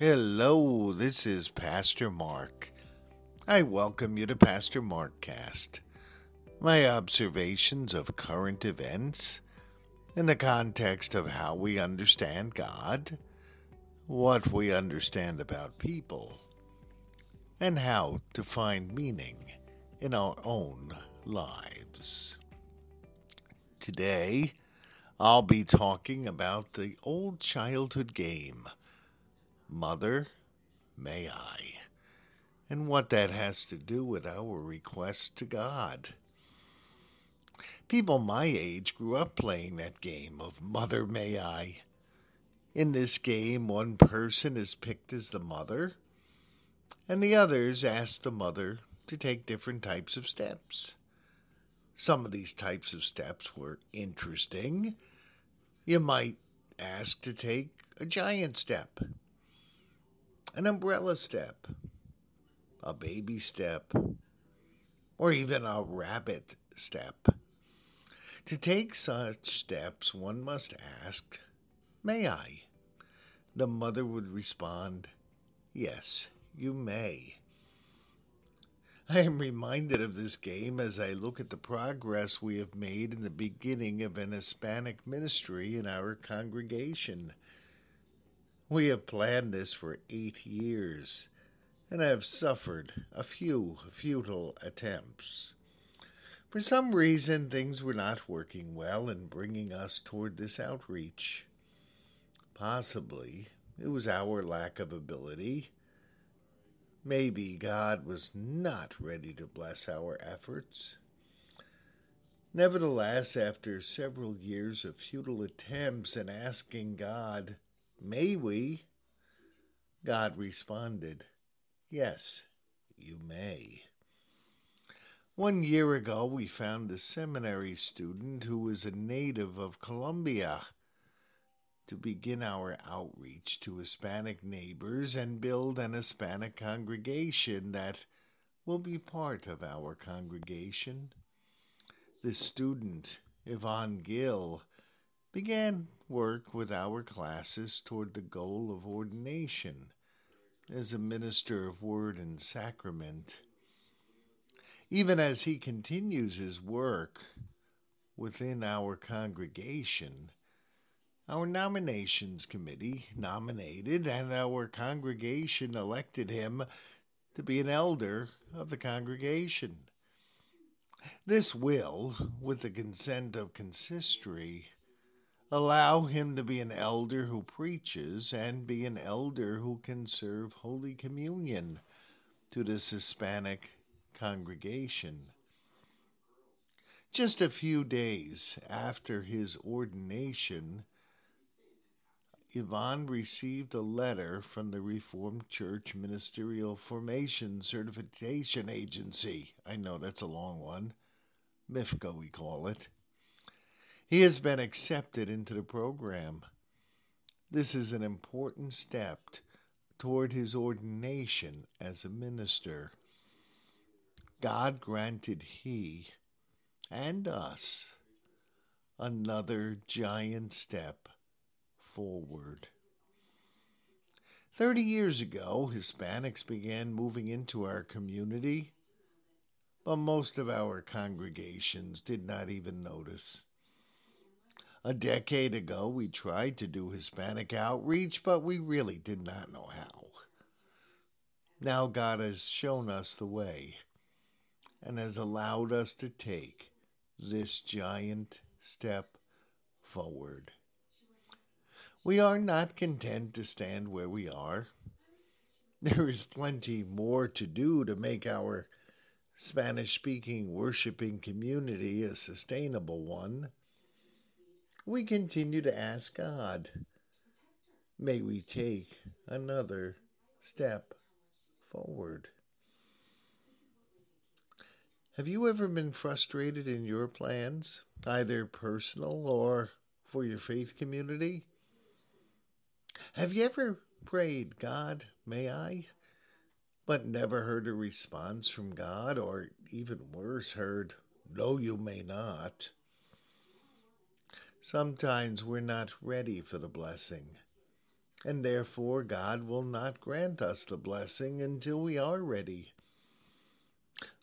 Hello, this is Pastor Mark. I welcome you to Pastor Markcast. My observations of current events in the context of how we understand God, what we understand about people, and how to find meaning in our own lives. Today, I'll be talking about the old childhood game Mother, may I? And what that has to do with our request to God. People my age grew up playing that game of Mother, may I? In this game, one person is picked as the mother, and the others ask the mother to take different types of steps. Some of these types of steps were interesting. You might ask to take a giant step an umbrella step, a baby step, or even a rabbit step. To take such steps, one must ask, May I? The mother would respond, Yes, you may. I am reminded of this game as I look at the progress we have made in the beginning of an Hispanic ministry in our congregation. We have planned this for eight years and have suffered a few futile attempts. For some reason, things were not working well in bringing us toward this outreach. Possibly it was our lack of ability. Maybe God was not ready to bless our efforts. Nevertheless, after several years of futile attempts and asking God, May we? God responded, Yes, you may. One year ago, we found a seminary student who was a native of Colombia to begin our outreach to Hispanic neighbors and build an Hispanic congregation that will be part of our congregation. The student, Yvonne Gill, began work with our classes toward the goal of ordination as a minister of word and sacrament. Even as he continues his work within our congregation, our nominations committee nominated and our congregation elected him to be an elder of the congregation. This will, with the consent of consistory, Allow him to be an elder who preaches and be an elder who can serve Holy Communion to this Hispanic congregation. Just a few days after his ordination, Yvonne received a letter from the Reformed Church Ministerial Formation Certification Agency. I know that's a long one. MIFCA, we call it. He has been accepted into the program. This is an important step toward his ordination as a minister. God granted he and us another giant step forward. Thirty years ago, Hispanics began moving into our community, but most of our congregations did not even notice. A decade ago, we tried to do Hispanic outreach, but we really did not know how. Now God has shown us the way and has allowed us to take this giant step forward. We are not content to stand where we are. There is plenty more to do to make our Spanish speaking worshiping community a sustainable one we continue to ask God, may we take another step forward. Have you ever been frustrated in your plans, either personal or for your faith community? Have you ever prayed, God, may I? But never heard a response from God, or even worse, heard, No, you may not. Sometimes we're not ready for the blessing. and therefore God will not grant us the blessing until we are ready.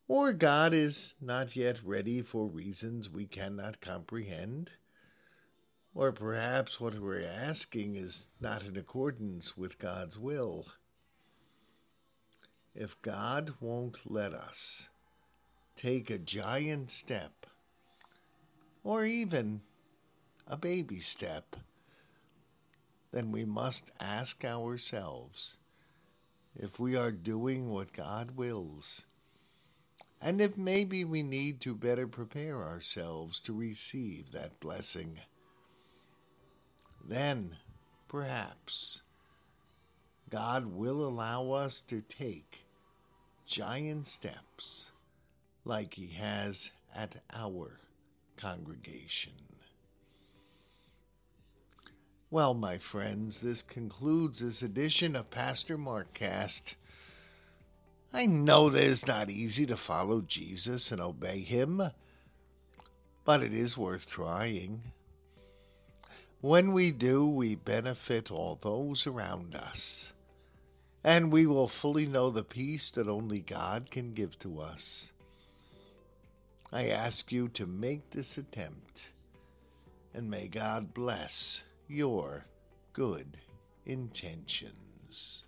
Or God is not yet ready for reasons we cannot comprehend. Or perhaps what we're asking is not in accordance with God's will. If God won't let us take a giant step, or even a baby step, then we must ask ourselves if we are doing what God wills, and if maybe we need to better prepare ourselves to receive that blessing. Then, perhaps, God will allow us to take giant steps like He has at our congregation. Well, my friends, this concludes this edition of Pastor Mark Cast. I know that it's not easy to follow Jesus and obey Him, but it is worth trying. When we do, we benefit all those around us, and we will fully know the peace that only God can give to us. I ask you to make this attempt, and may God bless your good intentions.